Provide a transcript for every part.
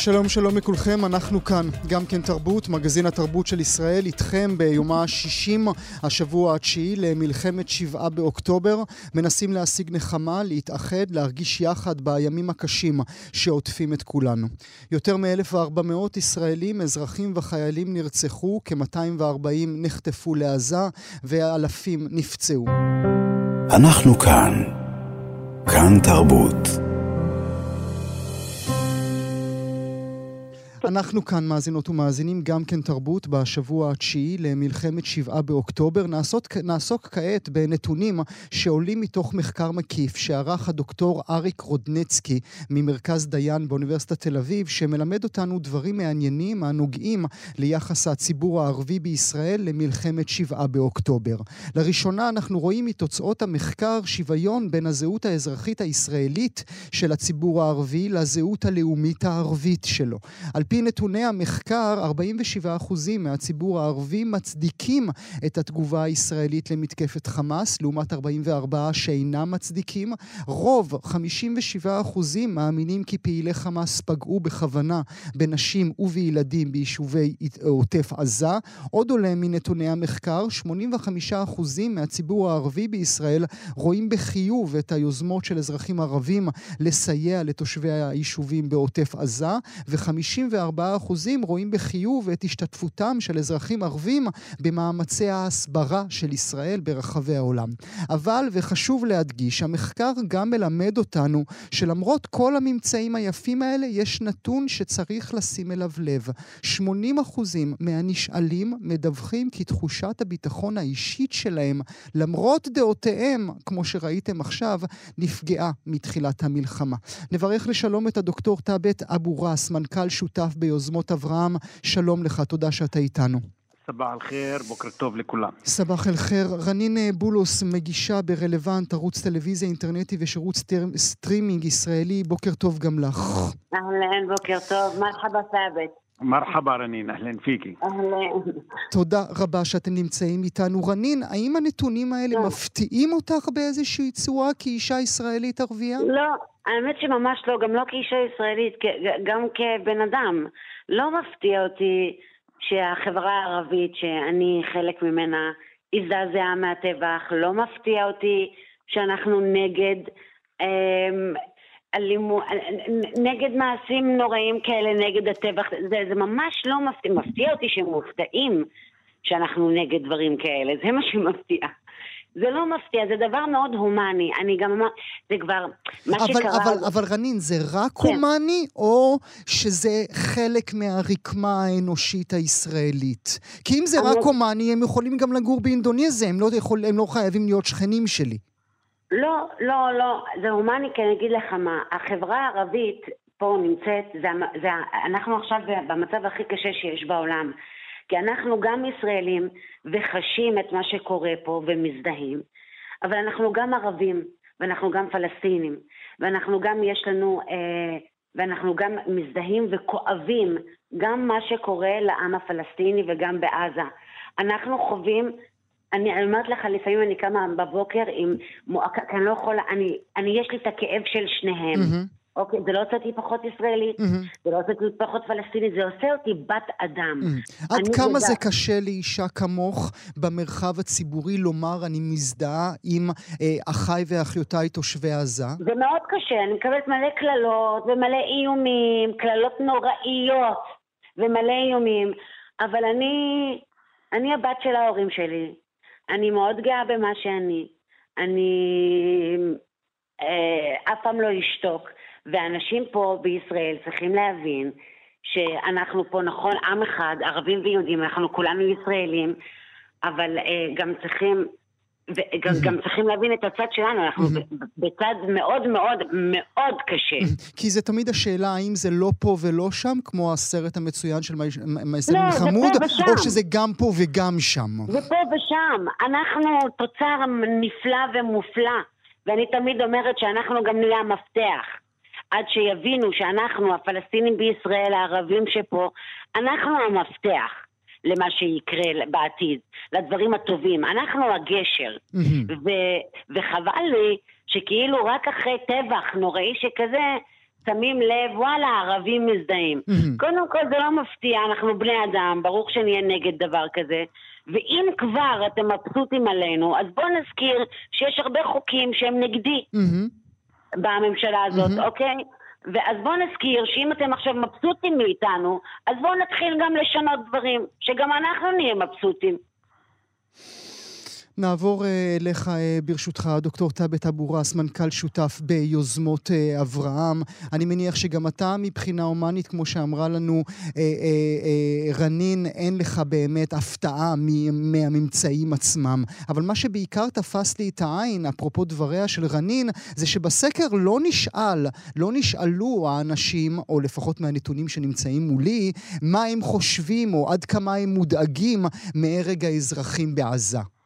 שלום שלום לכולכם, אנחנו כאן, גם כן תרבות, מגזין התרבות של ישראל, איתכם ביומה ה-60, השבוע התשיעי למלחמת שבעה באוקטובר, מנסים להשיג נחמה, להתאחד, להרגיש יחד בימים הקשים שעוטפים את כולנו. יותר מ-1,400 ישראלים, אזרחים וחיילים נרצחו, כ-240 נחטפו לעזה, ואלפים נפצעו. אנחנו כאן, כאן תרבות. אנחנו כאן מאזינות ומאזינים גם כן תרבות בשבוע התשיעי למלחמת שבעה באוקטובר. נעשות, נעסוק כעת בנתונים שעולים מתוך מחקר מקיף שערך הדוקטור אריק רודנצקי ממרכז דיין באוניברסיטת תל אביב, שמלמד אותנו דברים מעניינים הנוגעים ליחס הציבור הערבי בישראל למלחמת שבעה באוקטובר. לראשונה אנחנו רואים מתוצאות המחקר שוויון בין הזהות האזרחית הישראלית של הציבור הערבי לזהות הלאומית הערבית שלו. על פי נתוני המחקר, 47% מהציבור הערבי מצדיקים את התגובה הישראלית למתקפת חמאס, לעומת 44 שאינם מצדיקים. רוב, 57% מאמינים כי פעילי חמאס פגעו בכוונה בנשים ובילדים ביישובי עוטף עזה. עוד עולה מנתוני המחקר, 85% מהציבור הערבי בישראל רואים בחיוב את היוזמות של אזרחים ערבים לסייע לתושבי היישובים בעוטף עזה, ו-54 רואים בחיוב את השתתפותם של אזרחים ערבים במאמצי ההסברה של ישראל ברחבי העולם. אבל, וחשוב להדגיש, המחקר גם מלמד אותנו שלמרות כל הממצאים היפים האלה, יש נתון שצריך לשים אליו לב. 80% מהנשאלים מדווחים כי תחושת הביטחון האישית שלהם, למרות דעותיהם, כמו שראיתם עכשיו, נפגעה מתחילת המלחמה. נברך לשלום את הדוקטור ת'אבת אבו ראס, מנכ"ל שותף ביוזמות אברהם. שלום לך, תודה שאתה איתנו. صباح الخير, בוקר טוב לכולם. صباح الخير. רנין בולוס, מגישה ברלוונט, ערוץ טלוויזיה אינטרנטי ושירות סטרימינג ישראלי, בוקר טוב גם לך. אהלן, בוקר טוב, مرحبا ת'אבת. مرحبا רנין, אהלן פיקי. אהלן. תודה רבה שאתם נמצאים איתנו. רנין, האם הנתונים האלה לא. מפתיעים אותך באיזושהי צורה כאישה ישראלית ערבייה? לא, האמת שממש לא, גם לא כאישה ישראלית, גם כבן אדם. לא מפתיע אותי שהחברה הערבית, שאני חלק ממנה, הזדעזעה מהטבח. לא מפתיע אותי שאנחנו נגד... אלימו, נגד מעשים נוראים כאלה, נגד הטבח, זה, זה ממש לא מפתיע, מפתיע אותי שהם מופתעים שאנחנו נגד דברים כאלה, זה מה שמפתיע. זה לא מפתיע, זה דבר מאוד הומני. אני גם אמר, זה כבר, מה אבל, שקרה... אבל, אבל רנין, זה רק כן. הומני, או שזה חלק מהרקמה האנושית הישראלית? כי אם זה. רק הומני, הם יכולים גם לגור באינדונזיה, הם לא, יכול, הם לא חייבים להיות שכנים שלי. לא, לא, לא, זה הומני, כי אני אגיד לך מה, החברה הערבית פה נמצאת, זה, זה, אנחנו עכשיו במצב הכי קשה שיש בעולם. כי אנחנו גם ישראלים וחשים את מה שקורה פה ומזדהים, אבל אנחנו גם ערבים, ואנחנו גם פלסטינים, ואנחנו גם יש לנו, אה, ואנחנו גם מזדהים וכואבים גם מה שקורה לעם הפלסטיני וגם בעזה. אנחנו חווים אני אומרת לך, לפעמים אני קמה בבוקר עם מועקה, כי אני לא יכולה, אני, אני, יש לי את הכאב של שניהם. Mm-hmm. אוקיי, זה לא עושה אותי פחות ישראלית, mm-hmm. זה לא עושה אותי פחות פלסטינית, זה עושה אותי בת אדם. Mm-hmm. עד כמה זה קשה לאישה כמוך במרחב הציבורי לומר אני מזדהה עם אה, אחיי ואחיותיי תושבי עזה? זה מאוד קשה, אני מקבלת מלא קללות ומלא איומים, קללות נוראיות ומלא איומים, אבל אני, אני הבת של ההורים שלי, אני מאוד גאה במה שאני. אני אה, אף פעם לא אשתוק. ואנשים פה בישראל צריכים להבין שאנחנו פה, נכון, עם אחד, ערבים ויהודים, אנחנו כולנו ישראלים, אבל אה, גם צריכים וגם גם צריכים להבין את הצד שלנו, אנחנו ב- בצד מאוד מאוד מאוד קשה. כי זה תמיד השאלה האם זה לא פה ולא שם, כמו הסרט המצוין של מייס- מ- מייסר לא, זה פה חמוד, ושם. או שזה גם פה וגם שם. ופה ושם, אנחנו תוצר נפלא ומופלא, ואני תמיד אומרת שאנחנו גם נהיה המפתח. עד שיבינו שאנחנו, הפלסטינים בישראל, הערבים שפה, אנחנו המפתח למה שיקרה בעתיד, לדברים הטובים. אנחנו הגשר. מהמם. ו- וחבל לי שכאילו רק אחרי טבח נוראי שכזה, שמים לב, וואלה, הערבים מזדהים. מהמם. קודם כל זה לא מפתיע, אנחנו בני אדם, ברור שנהיה נגד דבר כזה. ואם כבר אתם מבסוטים עלינו, אז בואו נזכיר שיש הרבה חוקים שהם נגדי מהמם. בממשלה הזאת, מהמם. אוקיי? ואז בואו נזכיר שאם אתם עכשיו מבסוטים מאיתנו, אז בואו נתחיל גם לשנות דברים, שגם אנחנו נהיה מבסוטים. נעבור אה, אליך אה, ברשותך, דוקטור תאבת אבו ראס, מנכ"ל שותף ביוזמות אה, אברהם. אני מניח שגם אתה מבחינה הומנית, כמו שאמרה לנו רנין, אין לך באמת הפתעה מהממצאים עצמם. אבל מה שבעיקר תפס לי את העין, אפרופו דבריה של רנין, זה שבסקר לא נשאל, לא נשאלו האנשים, או לפחות מהנתונים שנמצאים מולי, מה הם חושבים או עד כמה הם מודאגים מהרג האזרחים בעזה.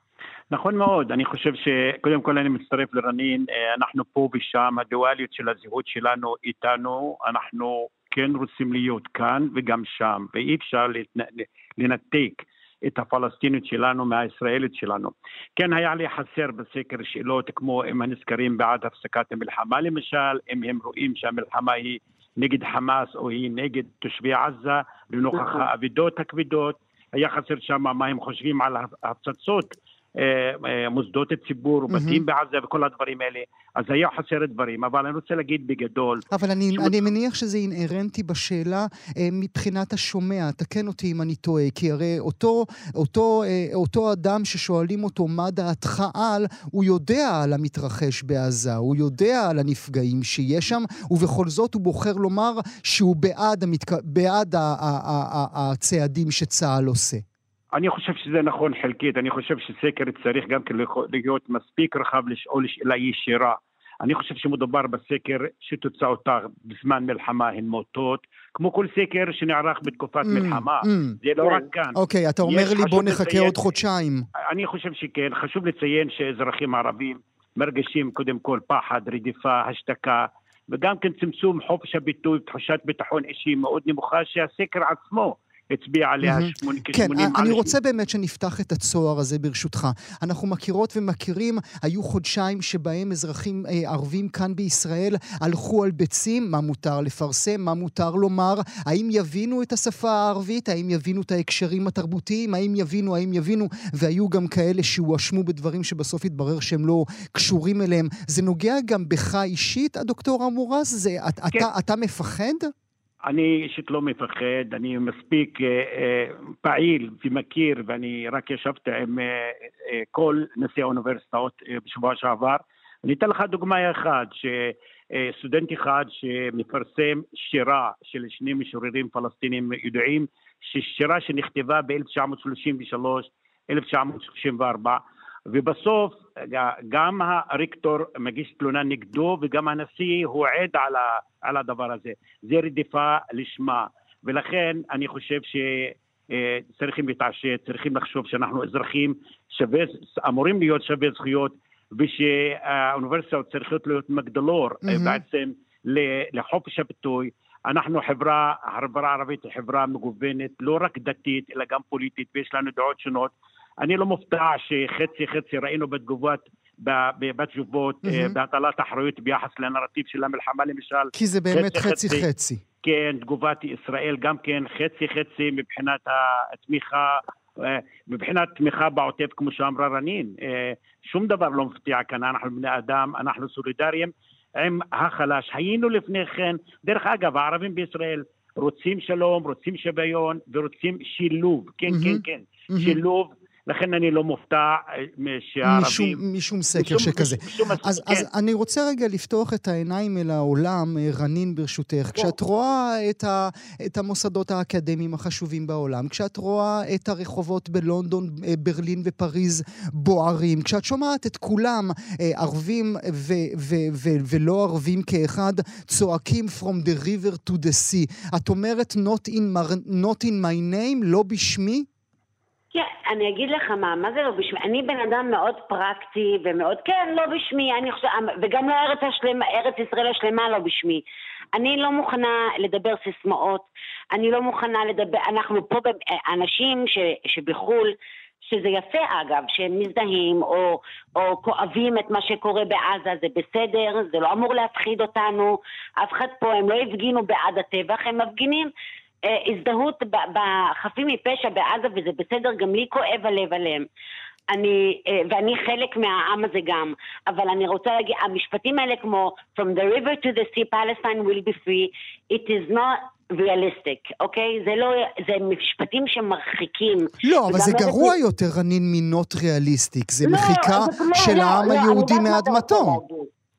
נכון מאוד, אני חושב שקודם כל אני מצטרף לרנין, אה, אנחנו פה ושם, הדואליות של הזהות שלנו איתנו, אנחנו כן רוצים להיות כאן וגם שם, ואי אפשר לנתק את הפלסטינית שלנו מהישראלית שלנו. כן היה לי חסר בסקר שאלות כמו אם הנזכרים בעד הפסקת המלחמה למשל, אם הם רואים שהמלחמה היא נגד חמאס או היא נגד תושבי עזה, לנוכח נכון. האבדות הכבדות, היה חסר שם מה הם חושבים על הפצצות מוסדות ציבור ובתים בעזה וכל הדברים האלה, אז היה חסר דברים, אבל אני רוצה להגיד בגדול, אבל אני, שהוא- אני מניח שזה אינהרנטי בשאלה אה, מבחינת השומע, תקן אותי אם אני טועה, כי הרי אותו, אותו, אה, אותו אדם ששואלים אותו מה דעתך על, הוא יודע על המתרחש בעזה, הוא יודע על הנפגעים שיש שם, ובכל זאת הוא בוחר לומר שהוא בעד, המתק... בעד הצעדים שצה"ל עושה. אני חושב שזה נכון חלקית, אני חושב שסקר צריך גם כן להיות מספיק רחב לשאול שאלה ישירה. אני חושב שמדובר בסקר שתוצאותיו בזמן מלחמה הן מוטות, כמו כל סקר שנערך בתקופת מלחמה. Mm, זה לא. רק כאן. אוקיי, אתה אומר לי בוא נחכה לציין- עוד חודשיים. אני חושב שכן, חשוב לציין שאזרחים ערבים מרגישים קודם כל פחד, רדיפה, השתקה, וגם כן צמצום חופש הביטוי ותחושת ביטחון אישי מאוד נמוכה שהסקר עצמו הצביע עליה מהמם. שמונה- כן, כ-80 אני על רוצה באמת שנפתח את הצוהר הזה ברשותך. אנחנו מכירות ומכירים, היו חודשיים שבהם אזרחים אה, ערבים כאן בישראל הלכו על ביצים, מה מותר לפרסם, מה מותר לומר, האם יבינו את השפה הערבית, האם יבינו את ההקשרים התרבותיים, האם יבינו, האם יבינו, והיו גם כאלה שהואשמו בדברים שבסוף התברר שהם לא קשורים אליהם. זה נוגע גם בך אישית, הדוקטור אמורס? זה, כן. אתה, אתה מפחד? אני אישית לא מפחד, אני מספיק אה, אה, פעיל ומכיר, ואני רק ישבתי עם אה, כל נשיא האוניברסיטאות בשבוע שעבר. אני אתן לך דוגמה אחת, שסטודנט אחד שמפרסם שירה של שני משוררים פלסטינים ידועים, שירה שנכתבה ב-1933, 1934, ובסוף גם הרקטור מגיש תלונה נגדו וגם הנשיא הוא עד על, ה, על הדבר הזה. זה רדיפה לשמה, ולכן אני חושב שצריכים להתעשת, צריכים לחשוב שאנחנו אזרחים שווה, אמורים להיות שווי זכויות ושהאוניברסיטאות צריכות להיות מגדלור מהמם. בעצם לחופש הביטוי. אנחנו חברה, החברה הערבית היא חברה מגוונת, לא רק דתית, אלא גם פוליטית, ויש לנו דעות שונות. אני לא מופתע שחצי חצי ראינו בתגובות, בתשובות, אה, מהמם. בהטלת אחריות ביחס לנרטיב של המלחמה למשל. כי זה באמת חצי, חצי. חצי-חצי. כן, תגובת ישראל גם כן חצי חצי מבחינת התמיכה, אה, מבחינת תמיכה בעוטף כמו שאמרה רנין. אה, שום דבר לא מפתיע כאן, אנחנו בני אדם, אנחנו סולידריים עם החלש. היינו לפני כן, דרך אגב, הערבים בישראל רוצים שלום, רוצים שוויון ורוצים שילוב, כן, מהמם. כן, כן, מהמם. שילוב לכן אני לא מופתע שהערבים... משום, משום סקר משום, שכזה. משום, אז, כן. אז אני רוצה רגע לפתוח את העיניים אל העולם, רנין ברשותך. כן. כשאת רואה את, ה, את המוסדות האקדמיים החשובים בעולם, כשאת רואה את הרחובות בלונדון, ברלין ופריז בוערים, כשאת שומעת את כולם, ערבים ו, ו, ו, ולא ערבים כאחד, צועקים From the river to the sea. את אומרת Not in, not in my name, לא בשמי? כן, אני אגיד לך מה, מה זה לא בשמי? אני בן אדם מאוד פרקטי ומאוד, כן, לא בשמי, אני חושבת, וגם לא ארץ, השלמה, ארץ ישראל השלמה לא בשמי. אני לא מוכנה לדבר סיסמאות, אני לא מוכנה לדבר, אנחנו פה אנשים ש, שבחו"ל, שזה יפה אגב, שהם מזדהים או, או כואבים את מה שקורה בעזה, זה בסדר, זה לא אמור להפחיד אותנו, אף אחד פה, הם לא הפגינו בעד הטבח, הם מפגינים אה, הזדהות בחפים מפשע בעזה, וזה בסדר, גם לי כואב הלב עליהם. אני, אה, ואני חלק מהעם הזה גם, אבל אני רוצה להגיד, המשפטים האלה כמו From the river to the sea, Palestine will be free, it is not realistic, אוקיי? זה לא, זה משפטים שמרחיקים. לא, אבל זה גרוע יותר, רנין, מנוט ריאליסטיק. זה לא, מחיקה לא, של לא, העם לא, היהודי מאדמתו.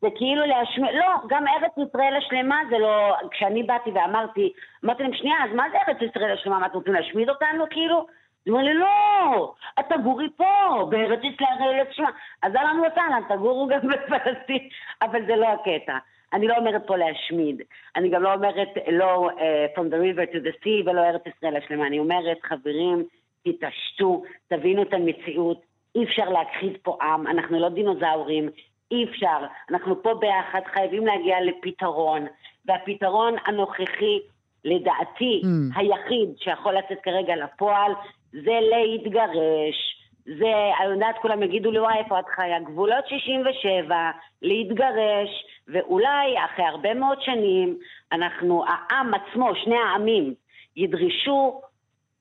זה כאילו להשמיד, לא, גם ארץ ישראל השלמה זה לא, כשאני באתי ואמרתי, אמרתי להם, שנייה, אז מה זה ארץ ישראל השלמה? מה, אתם רוצים להשמיד אותנו כאילו? הוא אמר לי, לא, את תגורי פה, בארץ ישראל השלמה. אז אהלן וסהלן, תגורו גם בפלסטין, אבל זה לא הקטע. אני לא אומרת פה להשמיד, אני גם לא אומרת לא uh, from the river to the sea ולא ארץ ישראל השלמה, אני אומרת, חברים, תתעשתו, תבינו את המציאות, אי אפשר להכחיד פה עם, אנחנו לא דינוזאורים, אי אפשר. אנחנו פה ביחד חייבים להגיע לפתרון, והפתרון הנוכחי, לדעתי, mm. היחיד שיכול לצאת כרגע לפועל, זה להתגרש. זה, אני יודעת, כולם יגידו לי, וואי, איפה את חיה? גבולות 67, להתגרש, ואולי אחרי הרבה מאוד שנים, אנחנו, העם עצמו, שני העמים, ידרשו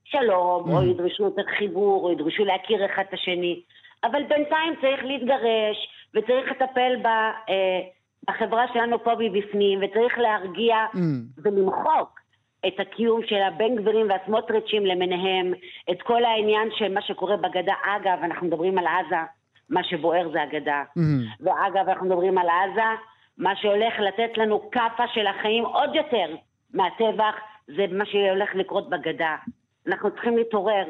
שלום, mm. או ידרשו יותר חיבור, או ידרשו להכיר אחד את השני, אבל בינתיים צריך להתגרש, וצריך לטפל ב, אה, בחברה שלנו פה מבפנים, וצריך להרגיע mm. ולמחוק את הקיום של הבן גבירים והסמוטריצ'ים למיניהם, את כל העניין של מה שקורה בגדה. אגב, אנחנו מדברים על עזה, מה שבוער זה הגדה. Mm. ואגב, אנחנו מדברים על עזה, מה שהולך לתת לנו כאפה של החיים עוד יותר מהטבח, זה מה שהולך לקרות בגדה. אנחנו צריכים להתעורר.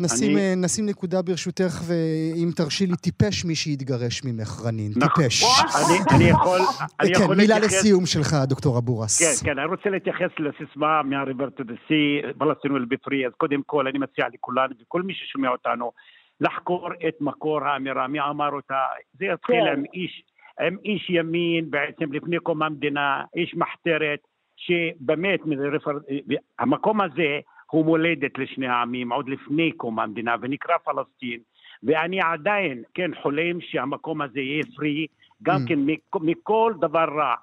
נשים, אני... אה, נשים נקודה ברשותך, ואם תרשי לי, טיפש מי שיתגרש ממך, רנין. נכון. טיפש. אני, אני יכול, אני כן, יכול מילה להתייחס... לסיום שלך, דוקטור אבורס. כן, כן, אני רוצה להתייחס לסיסמה מהריבר טו דה סי, פלסטין ולבפרי, אז קודם כל אני מציע לכולנו וכל מי ששומע אותנו, לחקור את מקור האמירה, מי אמר אותה. זה יתחיל כן. עם איש, עם איש ימין בעצם לפני קום המדינה, איש מחתרת, שבאמת, המקום הזה הוא מולדת לשני העמים עוד לפני קום המדינה ונקרא פלסטין ואני עדיין, כן, חולם שהמקום הזה יהיה פרי גם mm. כן מכל דבר רע.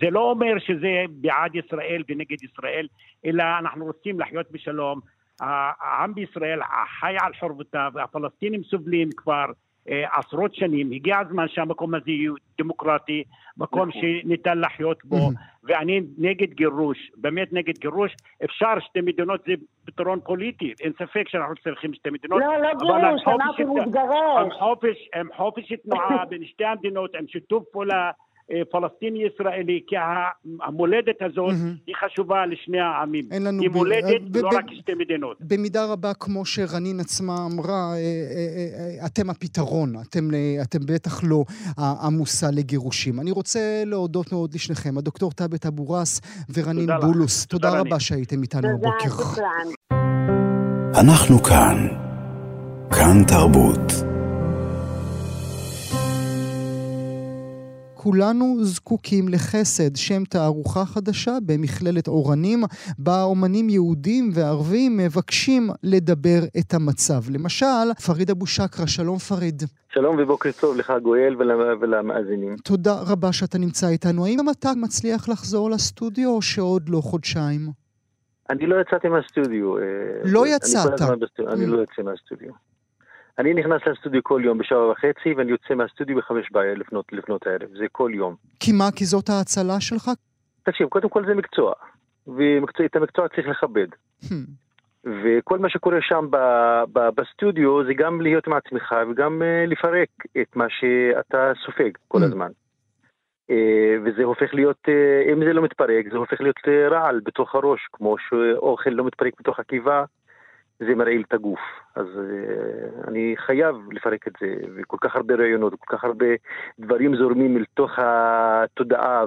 זה לא אומר שזה בעד ישראל ונגד ישראל, אלא אנחנו רוצים לחיות בשלום. העם בישראל חי על חורבותיו, והפלסטינים סובלים כבר עשרות שנים, הגיע הזמן שהמקום הזה יהיה דמוקרטי, מקום נכון. שניתן לחיות בו, ואני נגד גירוש, באמת נגד גירוש. אפשר שתי מדינות זה פתרון פוליטי, אין ספק שאנחנו צריכים שתי מדינות. לא, לא גירוש, אמרתי מתגרש. עם חופש תנועה בין שתי המדינות, עם שיתוף פעולה. פלסטיני-ישראלי, כי המולדת הזאת mm-hmm. היא חשובה לשני העמים. אין לנו... היא מולדת, ב- לא ב- רק שתי מדינות. במידה רבה, כמו שרנין עצמה אמרה, אה, אה, אה, אתם הפתרון, אתם, אתם בטח לא המושא לגירושים. אני רוצה להודות מאוד לשניכם, הדוקטור תאבת אבו ראס ורנין תודה בולוס. תודה, תודה רבה שהייתם איתנו הבוקר. אנחנו כאן. כאן תרבות. כולנו זקוקים לחסד, שם תערוכה חדשה במכללת אורנים, בה אומנים יהודים וערבים מבקשים לדבר את המצב. למשל, פריד אבו שקרה, שלום פריד. שלום ובוקר טוב לך גואל ולמאזינים. תודה רבה שאתה נמצא איתנו. האם גם אתה מצליח לחזור לסטודיו או שעוד לא חודשיים? אני לא יצאתי מהסטודיו. אה, לא יצאת? אני לא יוצא מהסטודיו. אני נכנס לסטודיו כל יום בשעה וחצי, ואני יוצא מהסטודיו בחמש בעיה לפנות, לפנות הערב. זה כל יום. כי מה? כי זאת ההצלה שלך? תקשיב, קודם כל זה מקצוע, ואת המקצוע צריך לכבד. Hmm. וכל מה שקורה שם ב, ב, בסטודיו זה גם להיות עם עצמך וגם uh, לפרק את מה שאתה סופג כל mm. הזמן. Uh, וזה הופך להיות, uh, אם זה לא מתפרק, זה הופך להיות רעל בתוך הראש, כמו שאוכל לא מתפרק בתוך הקיבה, זה מרעיל את הגוף. אז uh, אני חייב לפרק את זה, וכל כך הרבה רעיונות, כל כך הרבה דברים זורמים אל תוך התודעה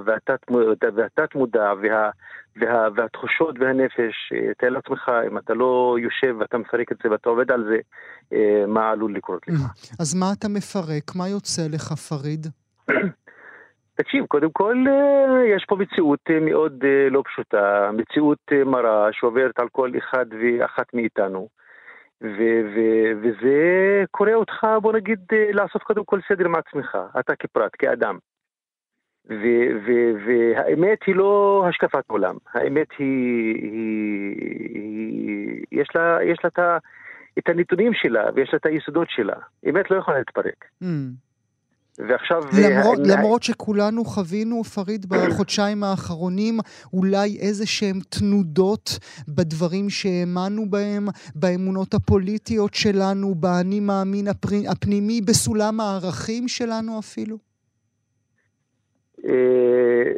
והתת מודע וה, וה, והתחושות והנפש, אה, תאר לעצמך, אם אתה לא יושב ואתה מפרק את זה ואתה עובד על זה, uh, מה עלול לקרות לך. אז מה אתה מפרק? מה יוצא לך, פריד? תקשיב, קודם כל יש פה מציאות מאוד לא פשוטה, מציאות מרה שעוברת על כל אחד ואחת מאיתנו. ו- ו- וזה קורא אותך, בוא נגיד, לעשות קודם כל סדר עם עצמך, אתה כפרט, כאדם. והאמת היא לא השקפת עולם, האמת היא, היא, היא יש לה, יש לה את, את הנתונים שלה ויש לה את היסודות שלה. אמת לא יכולה להתפרק. Mm. ועכשיו... למרות, וה... למרות שכולנו חווינו, פריד, בחודשיים האחרונים, אולי איזה שהם תנודות בדברים שהאמנו בהם, באמונות הפוליטיות שלנו, באני מאמין הפנימי, בסולם הערכים שלנו אפילו? אה,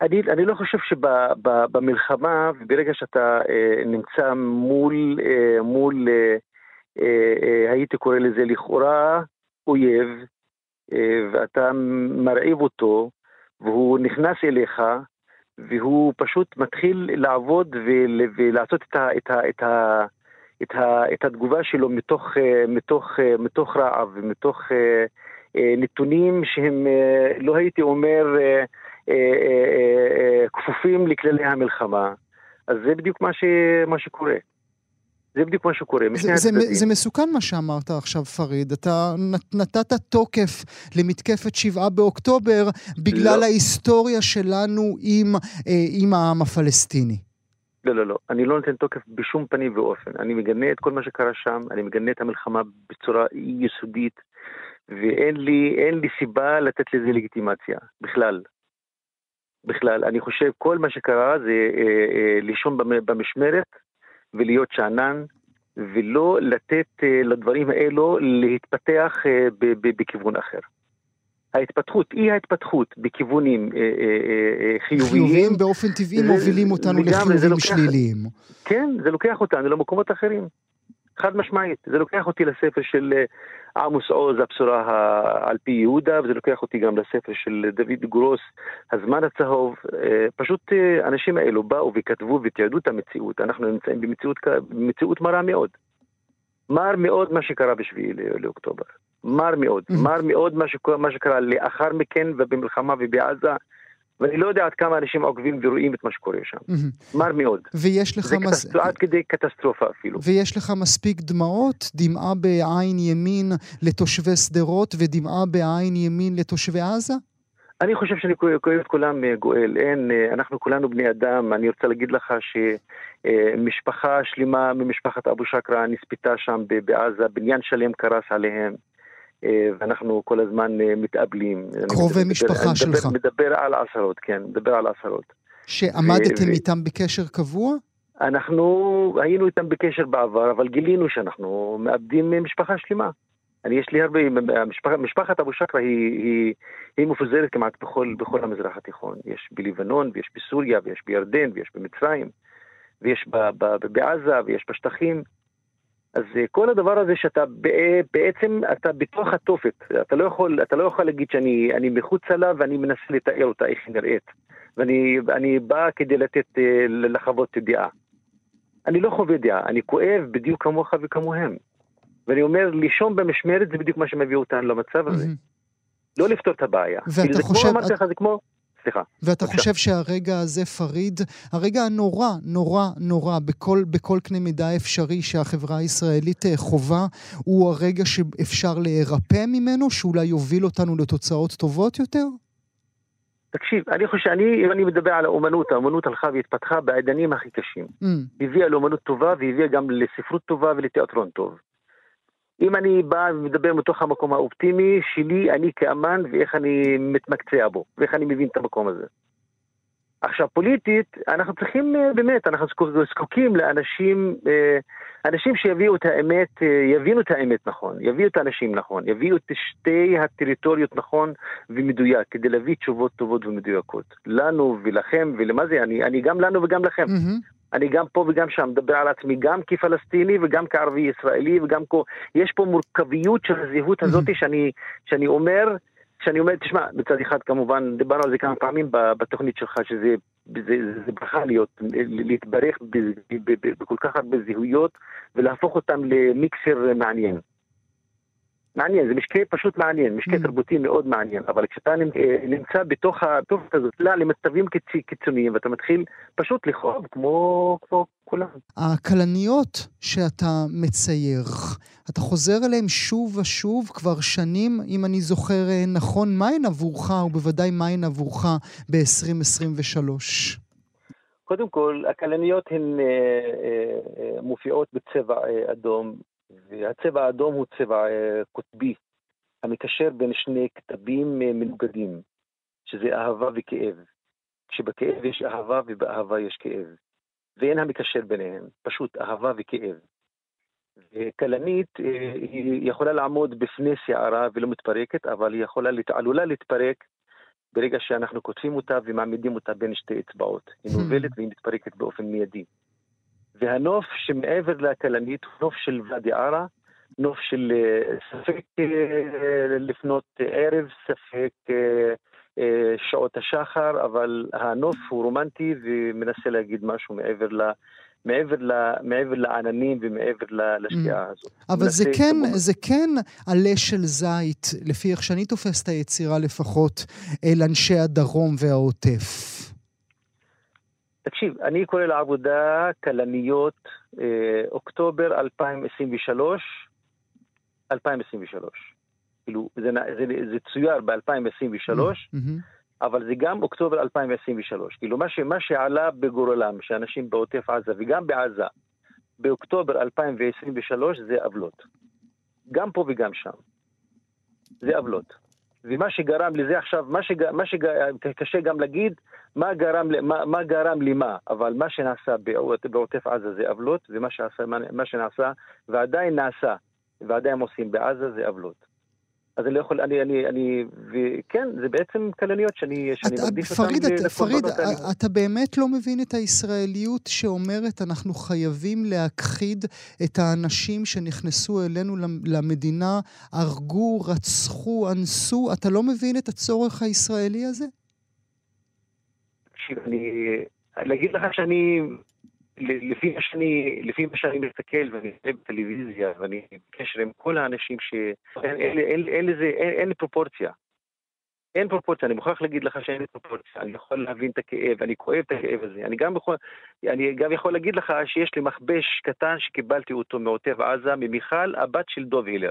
אני, אני לא חושב שבמלחמה, ברגע שאתה אה, נמצא מול, אה, מול הייתי קורא לזה לכאורה אויב, ואתה מרעיב אותו, והוא נכנס אליך, והוא פשוט מתחיל לעבוד ולעשות את, ה, את, ה, את, ה, את, ה, את התגובה שלו מתוך, מתוך, מתוך רעב ומתוך אה, נתונים שהם, אה, לא הייתי אומר, אה, כפופים לכללי המלחמה. אז זה בדיוק מה, ש, מה שקורה. זה בדיוק מה שקורה, הצדדים. זה, זה מסוכן מה שאמרת עכשיו, פריד. אתה נתת תוקף למתקפת שבעה באוקטובר בגלל לא. ההיסטוריה שלנו עם, עם העם הפלסטיני. לא, לא, לא. אני לא נותן תוקף בשום פנים ואופן. אני מגנה את כל מה שקרה שם, אני מגנה את המלחמה בצורה יסודית. ואין לי, לי סיבה לתת לזה לגיטימציה, בכלל. בכלל. אני חושב כל מה שקרה זה אה, אה, לישון במשמרת ולהיות שאנן, ולא לתת אה, לדברים האלו להתפתח אה, בכיוון אחר. ההתפתחות, אי ההתפתחות בכיוונים אה, אה, אה, חיוביים. חיוביים באופן טבעי זה, מובילים אותנו לחיובים לוקח, שליליים. כן, זה לוקח אותנו למקומות אחרים. חד משמעית. זה לוקח אותי לספר של אה, עמוס עוז, הבשורה על פי יהודה, וזה לוקח אותי גם לספר של דוד גרוס, הזמן הצהוב. אה, פשוט אה, האנשים האלו באו וכתבו ותיעדו את המציאות. אנחנו נמצאים במציאות, במציאות מרה מאוד. מר מאוד מה שקרה בשביעי לאוקטובר. מר מאוד. מר מאוד מה שקרה, מה שקרה לאחר מכן ובמלחמה ובעזה. ואני לא יודע עד כמה אנשים עוקבים ורואים את מה שקורה שם. מר מאוד. ויש לך... זה מס... קטסטר... עד כדי קטסטרופה אפילו. ויש לך מספיק דמעות? דמעה בעין ימין לתושבי שדרות ודמעה בעין ימין לתושבי עזה? אני חושב שאני כואב את כולם, אה, גואל. אין, אה, אנחנו כולנו בני אדם. אני רוצה להגיד לך שמשפחה שלמה ממשפחת אבו שקרה נספתה שם בעזה, בניין שלם קרס עליהם. אה, ואנחנו כל הזמן אה, מתאבלים. קרובי משפחה מדבר, שלך. מדבר על עשרות, כן, מדבר על עשרות. שעמדתם ו... איתם בקשר קבוע? אנחנו היינו איתם בקשר בעבר, אבל גילינו שאנחנו מאבדים משפחה שלמה. אני, יש לי הרבה, משפח, משפחת אבו שקרה היא, היא, היא מפוזרת כמעט בכל, בכל המזרח התיכון. יש בלבנון, ויש בסוריה, ויש בירדן, ויש במצרים, ויש ב, ב, בעזה, ויש בשטחים. אז אה, כל הדבר הזה שאתה בעצם, אתה בתוך התופת, אתה לא יכול, אתה לא יכול להגיד שאני מחוצה לה ואני מנסה לתאר אותה איך היא נראית. ואני בא כדי לתת, אה, לחוות דעה. אני לא חווה דעה, אני כואב בדיוק כמוך וכמוהם. ואני אומר, לישון במשמרת זה בדיוק מה שמביא אותנו למצב הזה. לא לפתור את הבעיה. ואתה חושב... כמו, אמרתי לך, זה כמו... סליחה. ואתה בבקשה. חושב שהרגע הזה, פריד, הרגע הנורא, נורא, נורא, בכל, בכל קנה מידה אפשרי שהחברה הישראלית אה, חווה, הוא הרגע שאפשר להירפא ממנו, שאולי יוביל אותנו לתוצאות טובות יותר? תקשיב, אני חושב, אני, אם אני מדבר על האומנות, האומנות הלכה והתפתחה בעידנים הכי קשים. Mm. הביאה לאומנות טובה והביאה גם לספרות טובה ולתיאטרון טוב. אם אני בא ומדבר מתוך המקום האופטימי שלי, אני כאמן, ואיך אני מתמקצע בו, ואיך אני מבין את המקום הזה. עכשיו, פוליטית, אנחנו צריכים אה, באמת, אנחנו זקוקים לאנשים, אה, אנשים שיביאו את האמת, אה, יבינו את האמת נכון, יביאו את האנשים נכון, יביאו את שתי הטריטוריות נכון ומדויק, כדי להביא תשובות טובות ומדויקות. לנו ולכם, ולמה זה, אני, אני גם לנו וגם לכם. Mm-hmm. אני גם פה וגם שם מדבר על עצמי גם כפלסטיני וגם כערבי ישראלי וגם כה, יש פה מורכביות של הזהות הזאת שאני, שאני אומר, שאני אומר, תשמע, מצד אחד כמובן, דיברנו על זה כמה פעמים בתוכנית שלך, שזה זה, זה, זה ברכה להיות, להתברך בכל כך הרבה זהויות ולהפוך אותם למיקסר מעניין. מעניין, זה משקה פשוט מעניין, משקה mm. תרבותי מאוד מעניין, אבל כשאתה נמצא בתוך התופת הזאת, לא, למצבים קיצוניים, ואתה מתחיל פשוט לכאוב כמו, כמו כולם. הכלניות שאתה מצייר, אתה חוזר אליהן שוב ושוב כבר שנים, אם אני זוכר אה, נכון, מהן עבורך, ובוודאי מהן עבורך ב-2023? קודם כל, הכלניות הן אה, אה, אה, מופיעות בצבע אה, אדום והצבע האדום הוא צבע אה, קוטבי, המקשר בין שני כתבים אה, מנוגדים, שזה אהבה וכאב. כשבכאב יש אהבה ובאהבה יש כאב. ואין המקשר ביניהם, פשוט אהבה וכאב. וכלנית אה, היא יכולה לעמוד בפני שערה ולא מתפרקת, אבל היא יכולה, עלולה להתפרק ברגע שאנחנו כותבים אותה ומעמידים אותה בין שתי אצבעות. היא hmm. נובלת והיא מתפרקת באופן מיידי. והנוף שמעבר לכלנית הוא נוף של ואדי ערה, נוף של אה, ספק אה, לפנות ערב, ספק אה, שעות השחר, אבל הנוף הוא רומנטי ומנסה להגיד משהו מעבר ל... מעבר, ל, מעבר לעננים ומעבר לשקיעה mm. הזאת. אבל זה כן, זה כן עלה של זית, לפי איך שאני תופס את היצירה לפחות, אל אנשי הדרום והעוטף. תקשיב, אני קורא לעבודה כלניות אה, אוקטובר 2023, 2023. כאילו, זה, זה, זה צויר ב-2023, mm-hmm. אבל זה גם אוקטובר 2023. כאילו, מה, ש, מה שעלה בגורלם, שאנשים בעוטף עזה וגם בעזה, באוקטובר 2023 זה עוולות. גם פה וגם שם. זה עוולות. ומה שגרם לזה עכשיו, מה, שג, מה שקשה גם להגיד, מה גרם, מה, מה גרם למה, אבל מה שנעשה בעוטף עזה זה עוולות, ומה שעשה, מה שנעשה, ועדיין נעשה, ועדיין עושים בעזה זה עוולות. אז אני לא יכול, אני, אני, אני, וכן, זה בעצם כלניות שאני, שאני מקדיש אותן פריד, את, פריד, אתה באמת לא מבין את הישראליות שאומרת, אנחנו חייבים להכחיד את האנשים שנכנסו אלינו למדינה, הרגו, רצחו, אנסו, אתה לא מבין את הצורך הישראלי הזה? תקשיב, אני... להגיד לך שאני לפי מה שאני, לפי מה שאני מסתכל ואני רואה בטלוויזיה ואני בקשר עם כל האנשים ש... אין, אין, אין, אין לזה, אין, אין פרופורציה. אין פרופורציה, אני מוכרח להגיד לך שאין פרופורציה, אני יכול להבין את הכאב, אני כואב את הכאב הזה. אני גם יכול, אני גם יכול להגיד לך שיש לי מכבש קטן שקיבלתי אותו מעוטף עזה, ממיכל, הבת של דוב הילר.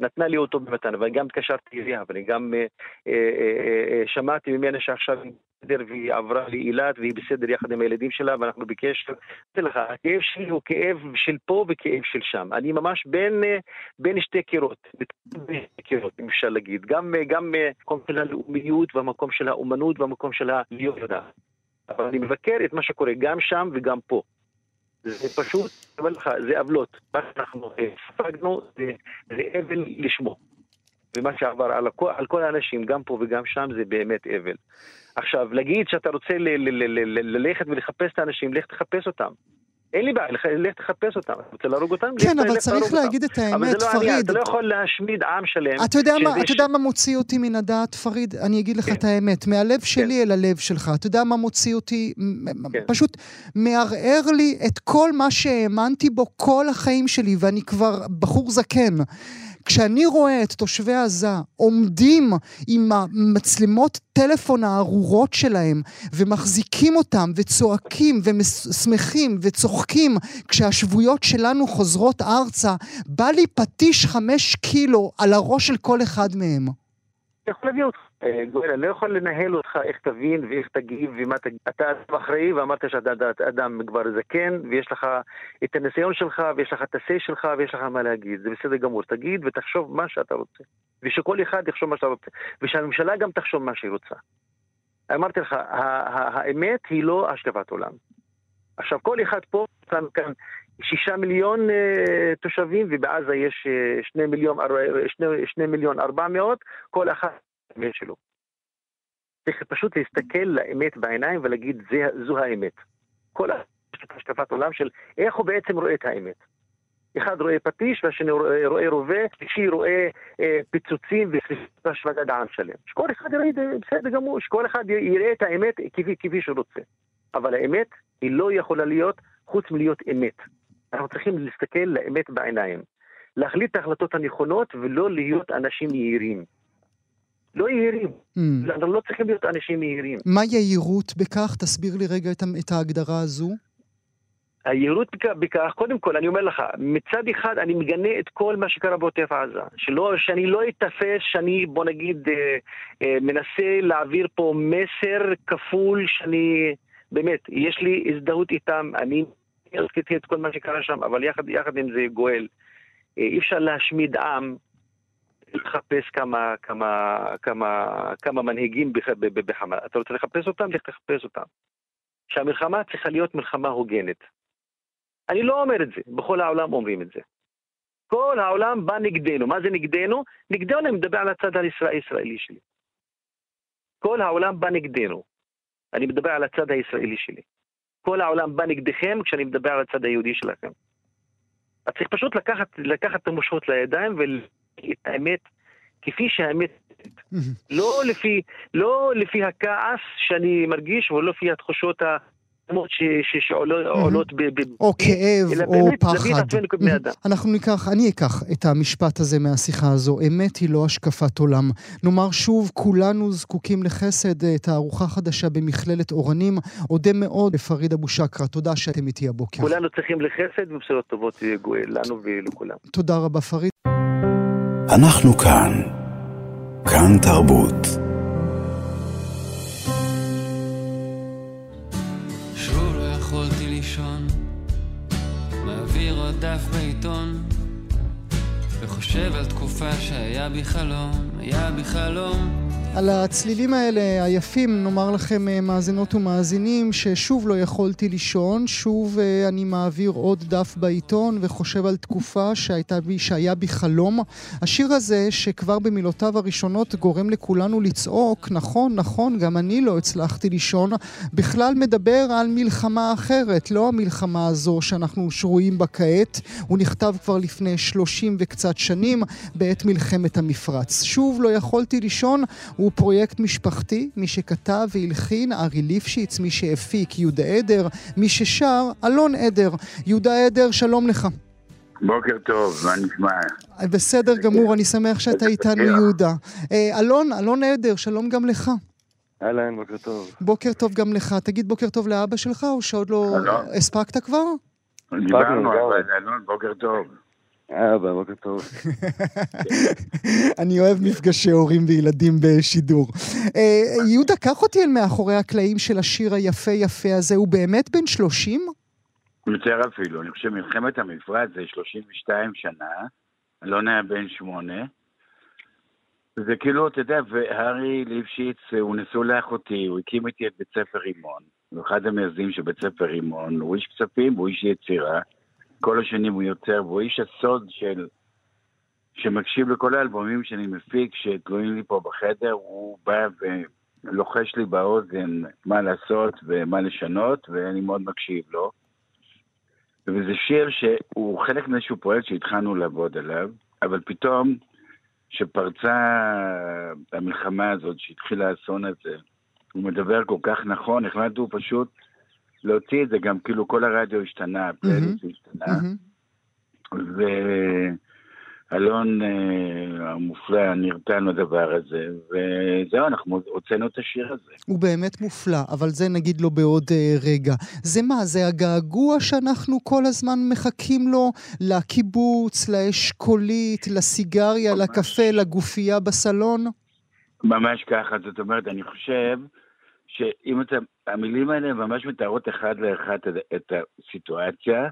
נתנה לי אותו במתנה, ואני גם התקשרתי אליה, ואני גם אה, אה, אה, אה, שמעתי ממנה שעכשיו היא בסדר והיא עברה לאילת והיא בסדר יחד עם הילדים שלה ואנחנו בקשר. אני לך, הכאב שלי הוא כאב של פה וכאב של שם. אני ממש בין, אה, בין שתי קירות, בין שתי קירות, אם אפשר להגיד. גם, אה, גם במקום של הלאומיות והמקום של האומנות והמקום של הלהיות. אבל אני מבקר את מה שקורה גם שם וגם פה. זה פשוט, אני אומר לך, זה עוולות. מה שאנחנו אה, ספגנו זה אבל לשמו. ומה שעבר על, הכל, על כל האנשים, גם פה וגם שם, זה באמת אבל. עכשיו, להגיד שאתה רוצה ללכת ולחפש את האנשים, לך תחפש אותם. אין לי בעיה, לך תחפש אותם, אתה רוצה להרוג אותם? כן, אבל צריך להגיד את האמת, פריד. אתה לא יכול להשמיד עם שלם. אתה יודע מה מוציא אותי מן הדעת, פריד? אני אגיד לך כן. את האמת, מהלב שלי כן. אל הלב שלך. אתה יודע מה מוציא אותי? כן. פשוט מערער לי את כל מה שהאמנתי בו כל החיים שלי, ואני כבר בחור זקן. כשאני רואה את תושבי עזה עומדים עם המצלמות טלפון הארורות שלהם ומחזיקים אותם וצועקים ושמחים וצוחקים כשהשבויות שלנו חוזרות ארצה, בא לי פטיש חמש קילו על הראש של כל אחד מהם. יכול להביא אותך. אה, גואל, אני לא יכול לנהל אותך איך תבין ואיך תגיב ומה תגיד. אתה אדם אחראי ואמרת שאתה אדם כבר זקן ויש לך את הניסיון שלך ויש לך את ה-say שלך ויש לך מה להגיד. זה בסדר גמור. תגיד ותחשוב מה שאתה רוצה. ושכל אחד יחשוב מה שאתה רוצה. ושהממשלה גם תחשוב מה שהיא רוצה. אמרתי לך, האמת היא לא השקפת עולם. עכשיו, כל אחד פה שם כאן שישה מיליון uh, תושבים, ובעזה יש uh, שני מיליון, שני, שני מיליון ארבע מאות, כל אחד שלו. צריך פשוט להסתכל לאמת בעיניים ולהגיד, זה, זו האמת. כל השקפת עולם של איך הוא בעצם רואה את האמת. אחד רואה פטיש והשני רואה, רובה, שלישי רואה אה, פיצוצים והשמדת עם שלם. שכל אחד יראה את זה בסדר גמור, שכל אחד יראה את האמת כפי שהוא רוצה. אבל האמת היא לא יכולה להיות חוץ מלהיות אמת. אנחנו צריכים להסתכל לאמת בעיניים. להחליט את ההחלטות הנכונות ולא להיות אנשים יהירים. לא יהירים. Mm. אנחנו לא צריכים להיות אנשים יהירים. מה יהירות בכך? תסביר לי רגע את ההגדרה הזו. היהירות בכך, קודם כל, אני אומר לך, מצד אחד אני מגנה את כל מה שקרה בעוטף עזה. שלא, שאני לא אתפס שאני, בוא נגיד, אה, אה, מנסה להעביר פה מסר כפול שאני, באמת, יש לי הזדהות איתם, אני עשיתי את כל מה שקרה שם, אבל יחד, יחד עם זה גואל. אה, אי אפשר להשמיד עם, לחפש כמה, כמה, כמה, כמה מנהיגים בחמאס. אתה רוצה לחפש אותם? לך תחפש אותם. שהמלחמה צריכה להיות מלחמה הוגנת. אני לא אומר את זה, בכל העולם אומרים את זה. כל העולם בא נגדנו. מה זה נגדנו? נגדנו אני מדבר על הצד הישראלי שלי. כל העולם בא נגדנו. אני מדבר על הצד הישראלי שלי. כל העולם בא נגדכם כשאני מדבר על הצד היהודי שלכם. אז צריך פשוט לקחת, לקחת את המושכות לידיים ולהגיד את האמת כפי שהאמת לא לפי, לא לפי הכעס שאני מרגיש ולא לפי התחושות ה... שעולות ב... או כאב, או פחד. אנחנו ניקח, אני אקח את המשפט הזה מהשיחה הזו. אמת היא לא השקפת עולם. נאמר שוב, כולנו זקוקים לחסד. תערוכה חדשה במכללת אורנים. אודה מאוד לפריד אבו שקרה. תודה שאתם איתי הבוקר. כולנו צריכים לחסד ובשורות טובות לנו ולכולם. תודה רבה, פריד. אנחנו כאן. כאן תרבות. דף בעיתון וחושב על תקופה שהיה בי חלום, היה בי חלום על הצלילים האלה, היפים, נאמר לכם אה, מאזינות ומאזינים, ששוב לא יכולתי לישון, שוב אה, אני מעביר עוד דף בעיתון וחושב על תקופה שהייתה בי, שהיה בי חלום. השיר הזה, שכבר במילותיו הראשונות גורם לכולנו לצעוק, נכון, נכון, גם אני לא הצלחתי לישון, בכלל מדבר על מלחמה אחרת, לא המלחמה הזו שאנחנו שרויים בה כעת. הוא נכתב כבר לפני שלושים וקצת שנים, בעת מלחמת המפרץ. שוב לא יכולתי לישון, הוא פרויקט משפחתי, מי שכתב והלחין ארי ליפשיץ, מי שהפיק יהודה עדר, מי ששר אלון עדר. יהודה עדר, שלום לך. בוקר טוב, מה נשמע? בסדר גמור, אני שמח שאתה איתנו יהודה. אה, אלון, אלון עדר, שלום גם לך. אהלן, בוקר טוב. בוקר טוב גם לך. תגיד בוקר טוב לאבא שלך, או שעוד לא הספקת כבר? דיברנו, אלון, בוקר טוב. אבא, בוקר טוב. אני אוהב מפגשי הורים וילדים בשידור. אה, יהודה, קח אותי אל מאחורי הקלעים של השיר היפה יפה הזה. הוא באמת בן 30? יותר אפילו. אני חושב מלחמת המפרץ זה 32 שנה. אלון היה בן שמונה. זה כאילו, אתה יודע, והארי ליפשיץ, הוא נשוא לאחותי, הוא הקים איתי את בית ספר רימון. הוא אחד המייסדים של בית ספר רימון, הוא איש כספים, הוא איש יצירה. כל השנים הוא יוצר, והוא איש הסוד של... שמקשיב לכל האלבומים שאני מפיק, שתלויים לי פה בחדר, הוא בא ולוחש לי באוזן מה לעשות ומה לשנות, ואני מאוד מקשיב לו. וזה שיר שהוא חלק מאיזשהו פרויקט שהתחלנו לעבוד עליו, אבל פתאום, שפרצה המלחמה הזאת, שהתחיל האסון הזה, הוא מדבר כל כך נכון, החלטנו פשוט להוציא את זה, גם כאילו כל הרדיו השתנה, הפלייליסט השתנה. ואלון אה, המופלא נרתן לדבר הזה, וזהו, אנחנו הוצאנו את השיר הזה. הוא באמת מופלא, אבל זה נגיד לו בעוד אה, רגע. זה מה, זה הגעגוע שאנחנו כל הזמן מחכים לו לקיבוץ, לאשכולית, לסיגריה, ממש. לקפה, לגופייה בסלון? ממש ככה, זאת אומרת, אני חושב... שאם אתה, המילים האלה ממש מתארות אחד לאחד את הסיטואציה,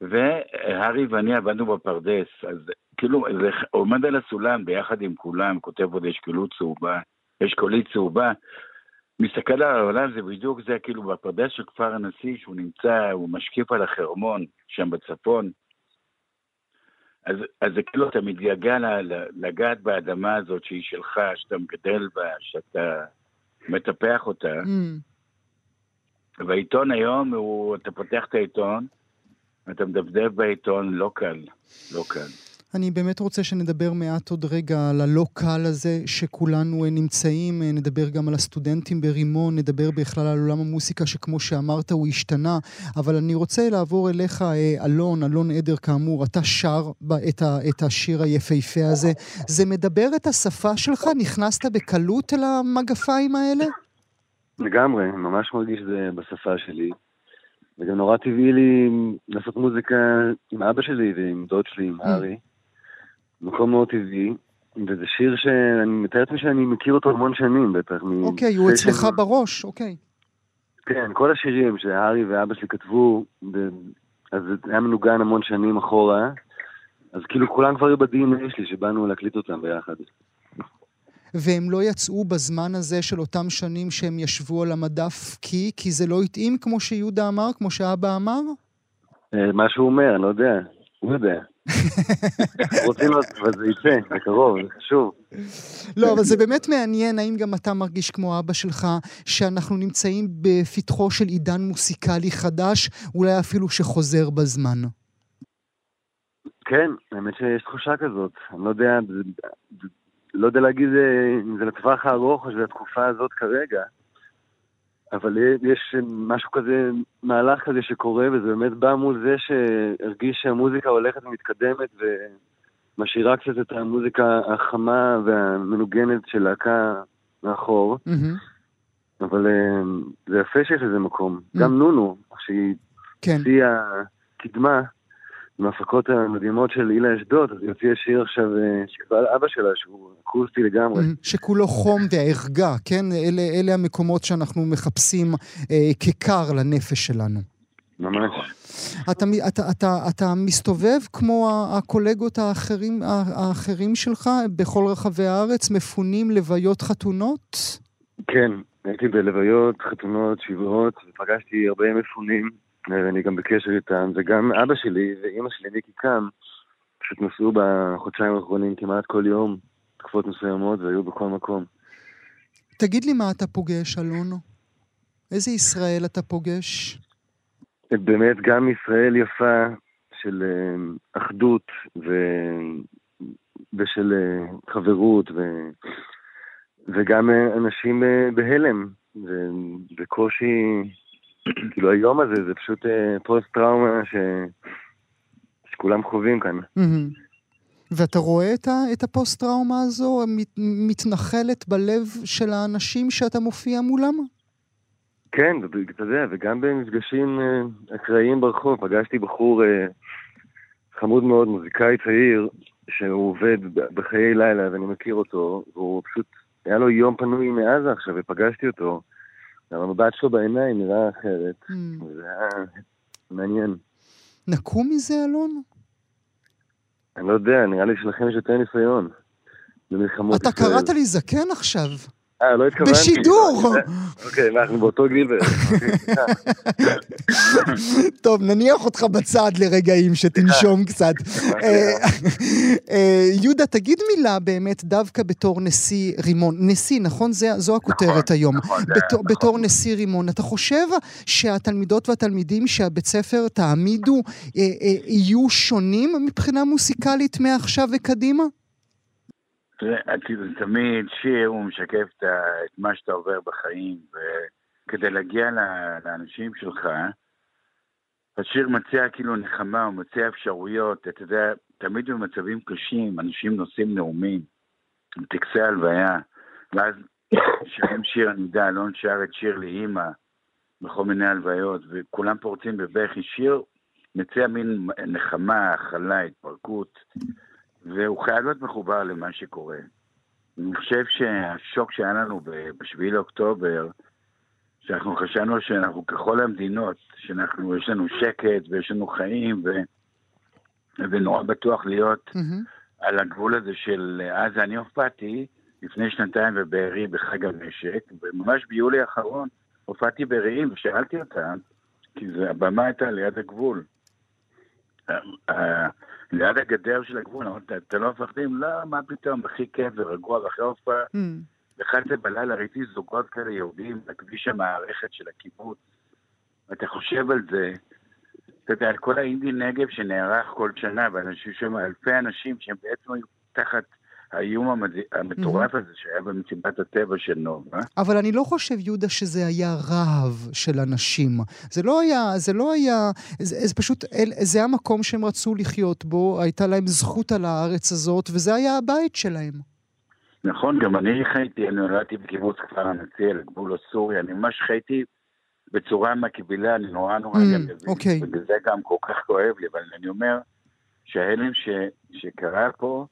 והארי ואני עבדנו בפרדס, אז כאילו, זה עומד על הסולם ביחד עם כולם, כותב עוד אשכולות צהובה, אשכולית צהובה, מסתכל על העולם זה בדיוק זה כאילו בפרדס של כפר הנשיא שהוא נמצא, הוא משקיף על החרמון שם בצפון. אז, אז זה כאילו אתה מתגעגע לגעת באדמה הזאת שהיא שלך, שאתה מגדל בה, שאתה מטפח אותה. Mm. והעיתון היום, הוא, אתה פותח את העיתון, אתה מדפדף בעיתון, לא קל, לא קל. אני באמת רוצה שנדבר מעט עוד רגע על הלא קל הזה שכולנו אה, נמצאים, אה, נדבר גם על הסטודנטים ברימון, נדבר בכלל על עולם המוסיקה שכמו שאמרת הוא השתנה, אבל אני רוצה לעבור אליך, אה, אלון, אלון עדר כאמור, אתה שר את, ה, את השיר היפהפה הזה. זה מדבר את השפה שלך? נכנסת בקלות אל המגפיים האלה? לגמרי, ממש מרגיש שזה בשפה שלי. וגם נורא טבעי לי לעשות מוזיקה עם אבא שלי ועם דוד שלי, עם הארי. מקום מאוד טבעי, וזה שיר שאני מתאר לעצמי שאני מכיר אותו המון שנים בטח. אוקיי, הוא אצלך בראש, אוקיי. כן, כל השירים שהארי ואבא שלי כתבו, אז זה היה מנוגן המון שנים אחורה, אז כאילו כולם כבר היו ב-DNA שלי שבאנו להקליט אותם ביחד. והם לא יצאו בזמן הזה של אותם שנים שהם ישבו על המדף כי? כי זה לא התאים כמו שיהודה אמר, כמו שאבא אמר? אה, מה שהוא אומר, אני לא יודע. הוא יודע. רוצים לעשות, אבל זה יצא, בקרוב, זה חשוב. לא, אבל זה באמת מעניין, האם גם אתה מרגיש כמו אבא שלך, שאנחנו נמצאים בפתחו של עידן מוסיקלי חדש, אולי אפילו שחוזר בזמן. כן, האמת שיש תחושה כזאת. אני לא יודע, לא יודע להגיד אה, אם זה לטווח הארוך או שזה לתקופה הזאת כרגע. אבל יש משהו כזה, מהלך כזה שקורה, וזה באמת בא מול זה שהרגיש שהמוזיקה הולכת ומתקדמת ומשאירה קצת את המוזיקה החמה והמנוגנת של להקה מאחור. Mm-hmm. אבל אה, זה יפה שיש לזה מקום. Mm-hmm. גם נונו, שהיא כן. שיא הקדמה, עם ההפקות המדהימות של הילה אשדוד, אז היא הוציאה שיר עכשיו אה, שכבר אבא שלה, שהוא אקוסטי לגמרי. שכולו חום וערגה, כן? אלה, אלה המקומות שאנחנו מחפשים אה, כקר לנפש שלנו. ממש. אתה, אתה, אתה, אתה מסתובב כמו הקולגות האחרים, האחרים שלך בכל רחבי הארץ, מפונים לוויות חתונות? כן, הייתי בלוויות, חתונות, שבעות, ופגשתי הרבה מפונים. ואני גם בקשר איתם, וגם אבא שלי ואימא שלי, ניקי קם, פשוט נסעו בחודשיים האחרונים כמעט כל יום, תקופות מסוימות, והיו בכל מקום. תגיד לי מה אתה פוגש, אלונו. איזה ישראל אתה פוגש? באמת גם ישראל יפה של אה, אחדות ו... ושל אה, חברות, ו... וגם אה, אנשים בהלם, ובקושי כאילו היום הזה זה פשוט אה, פוסט-טראומה ש... שכולם חווים כאן. ואתה רואה את, ה, את הפוסט-טראומה הזו מת, מתנחלת בלב של האנשים שאתה מופיע מולם? כן, אתה יודע, וגם במפגשים אה, אקראיים ברחוב, פגשתי בחור אה, חמוד מאוד, מוזיקאי צעיר, שהוא עובד בחיי לילה ואני מכיר אותו, והוא פשוט, היה לו יום פנוי מעזה עכשיו, ופגשתי אותו. גם המבט שלו בעיניים נראה אחרת. Mm. זה היה מעניין. נקום מזה, אלון? אני לא יודע, נראה לי שלכם יש יותר ניסיון במלחמות אתה קראת לי זקן עכשיו. אה, לא התכוונתי. בשידור! אוקיי, אנחנו באותו גיל בערך. טוב, נניח אותך בצד לרגעים, שתנשום קצת. אה, אה, יהודה, תגיד מילה באמת, דווקא בתור נשיא רימון. נשיא, נכון? זו הכותרת נכון, היום. נכון, נכון. בתור נשיא רימון. אתה חושב שהתלמידות והתלמידים שהבית ספר תעמידו אה, יהיו שונים מבחינה מוסיקלית מעכשיו וקדימה? כאילו, תמיד שיר הוא משקף את מה שאתה עובר בחיים, וכדי להגיע לאנשים שלך, השיר מציע כאילו נחמה, הוא מציע אפשרויות, אתה יודע, תמיד במצבים קשים, אנשים נושאים נאומים, טקסי הלוויה, ואז שרים שיר, אני יודע, אלון שר את שיר לאימא, בכל מיני הלוויות, וכולם פורצים בבכי. שיר מציע מין נחמה, הכלה, התפרקות. והוא חייב להיות מחובר למה שקורה. אני חושב שהשוק שהיה לנו ב-7 לאוקטובר, שאנחנו חשבנו שאנחנו ככל המדינות, שאנחנו, יש לנו שקט ויש לנו חיים, ו... ונורא בטוח להיות mm-hmm. על הגבול הזה של עזה. אני הופעתי לפני שנתיים בבארי בחג המשק, וממש ביולי האחרון הופעתי ברעים ושאלתי אותם, כי זה, הבמה הייתה ליד הגבול. ליד הגדר של הגבול, אמרתי, אתם לא מפחדים? לא, מה פתאום, הכי כיף ורגוע, ואחרי ההופעה, Mm. ב-11 בלילה ראיתי זוגות כאלה יהודים בכביש המערכת של הקיבוץ. ואתה חושב על זה, אתה יודע, על כל האינדי נגב שנערך כל שנה, ואנשים שם, אלפי אנשים שהם בעצם היו תחת האיום. המטורף הזה שהיה במסיבת הטבע של נובה. אבל אני לא חושב, יהודה, שזה היה רהב של אנשים. זה לא היה, זה לא היה, זה, זה פשוט, זה המקום שהם רצו לחיות בו, הייתה להם זכות על הארץ הזאת, וזה היה הבית שלהם. נכון, גם אני חייתי, אני נולדתי בקיבוץ כפר הנשיא, על גבול הסורי, אני ממש חייתי בצורה מקבילה, אני נורא נורא Mm, גם מבין, אוקיי. ובגלל זה גם כל כך כואב לי, אבל אני אומר שההלם ש, שקרה פה,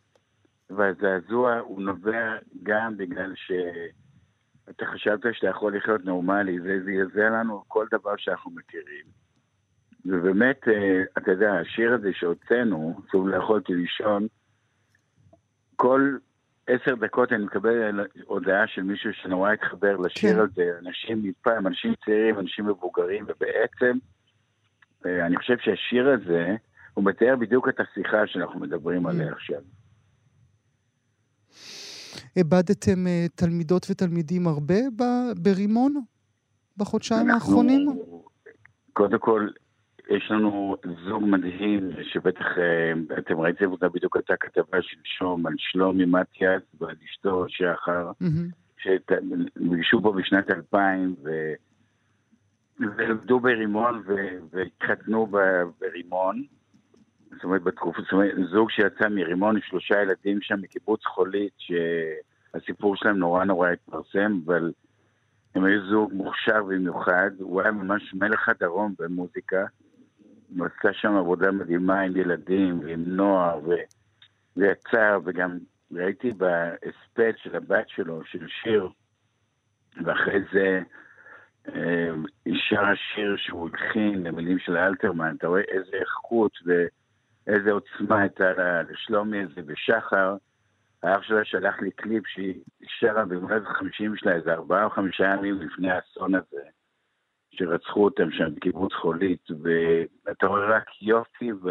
והזעזוע הוא נובע גם בגלל שאתה חשבת שאתה יכול לחיות נורמלי, זה זעזע לנו כל דבר שאנחנו מכירים. ובאמת, אה, אתה יודע, השיר הזה שהוצאנו, שוב לא יכולתי לישון, כל עשר דקות אני מקבל הודעה של מישהו שנורא התחבר לשיר כן. הזה, אנשים מפעם, אנשים צעירים, אנשים מבוגרים, ובעצם אה, אני חושב שהשיר הזה, הוא מתאר בדיוק את השיחה שאנחנו מדברים Mm. עליה עכשיו. איבדתם אה, תלמידות ותלמידים הרבה ברימון בחודשיים אנחנו- האחרונים? קודם כל, יש לנו זוג מדהים, שבטח אה, אתם ראיתם אותה בדיוק הייתה כתבה שלשום על שלומי מתיאס ועל אשתו שחר. שנפגשו פה בשנת 2000 ו... ועבדו ברימון ו... והתחתנו ב- ברימון. זאת אומרת, בתקופה, זאת אומרת, זוג שיצא מרימון עם שלושה ילדים שם מקיבוץ חולית, שהסיפור שלהם נורא נורא התפרסם, אבל הם היו זוג מוכשר במיוחד, הוא היה ממש מלך הדרום במוזיקה. הוא עשה שם עבודה מדהימה עם ילדים ועם נוער, ו... ויצר, וגם ראיתי בהספד של הבת שלו, של שיר, ואחרי זה אה, שר השיר שהוא הלחין למילים של אלתרמן, אתה רואה איזה איכות ואיזה עוצמה הייתה לשלומי הזה ושחר. האח שלה שלח לי קליפ שהיא שרה במולדת החמישים שלה איזה ארבעה או חמישה ימים לפני האסון הזה, שרצחו אותם שם בקיבוץ חולית, ואתה רואה רק יופי ו...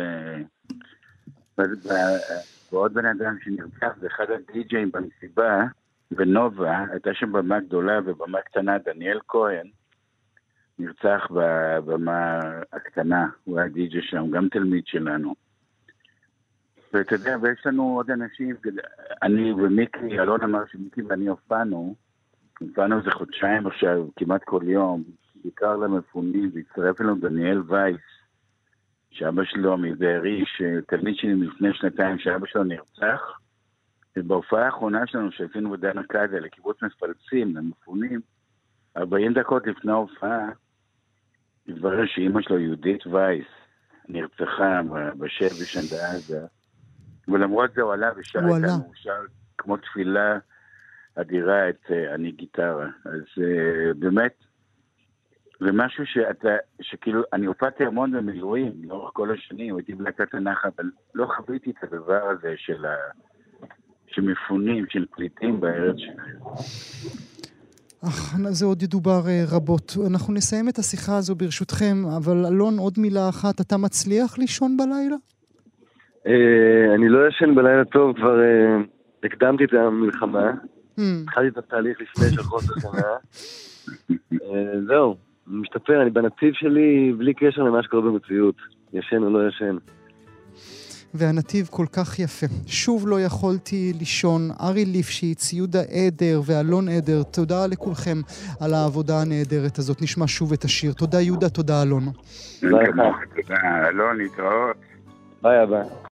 ועוד בן אדם שנרצח, זה אחד הדי-ג'אים במסיבה, ונובה, הייתה שם במה גדולה ובמה קטנה, דניאל כהן, נרצח בבמה הקטנה, הוא היה די-ג'יי שם, גם תלמיד שלנו. ואתה יודע, ויש לנו עוד אנשים, אני ומיקי, אלון אמר שמיקי ואני הופענו, הופענו איזה חודשיים עכשיו, כמעט כל יום, בעיקר למפונים, והצטרף אלינו דניאל וייס, שאבא שלו מבארי, שתלמיד שלי מלפני שנתיים, שאבא שלו נרצח. ובהופעה האחרונה שלנו שעשינו בדן אקדיה לקיבוץ מפלצים, למפונים, 40 דקות לפני ההופעה, התברר שאימא שלו, יהודית וייס, נרצחה בשבי שם בעזה. ולמרות זה הוא עלה ושר הוא עלה. הוא שר כמו תפילה אדירה את אה, אני גיטרה. אז אה, באמת, זה משהו שאתה, שכאילו, אני הופעתי המון במילואים לאורך כל השנים, הייתי בלהקת הנחל, אבל לא חוויתי את הדבר הזה של ה... שמפונים, של פליטים בארץ שלהם. אך, זה עוד ידובר אה, רבות. אנחנו נסיים את השיחה הזו ברשותכם, אבל אלון, עוד מילה אחת. אתה מצליח לישון בלילה? אה, אני לא ישן בלילה טוב, כבר אה, הקדמתי את המלחמה. Hmm, התחלתי את התהליך לפני של חוסר שנה. זהו, משתפר, אני בנתיב שלי בלי קשר למה שקורה במציאות. ישן או לא ישן. והנתיב כל כך יפה. שוב לא יכולתי לישון. ארי ליפשיץ, יהודה עדר ואלון עדר, תודה לכולכם על העבודה הנהדרת הזאת. נשמע שוב את השיר. תודה יהודה, תודה אלון. תודה, אלון, להתראות. ביי, ביי.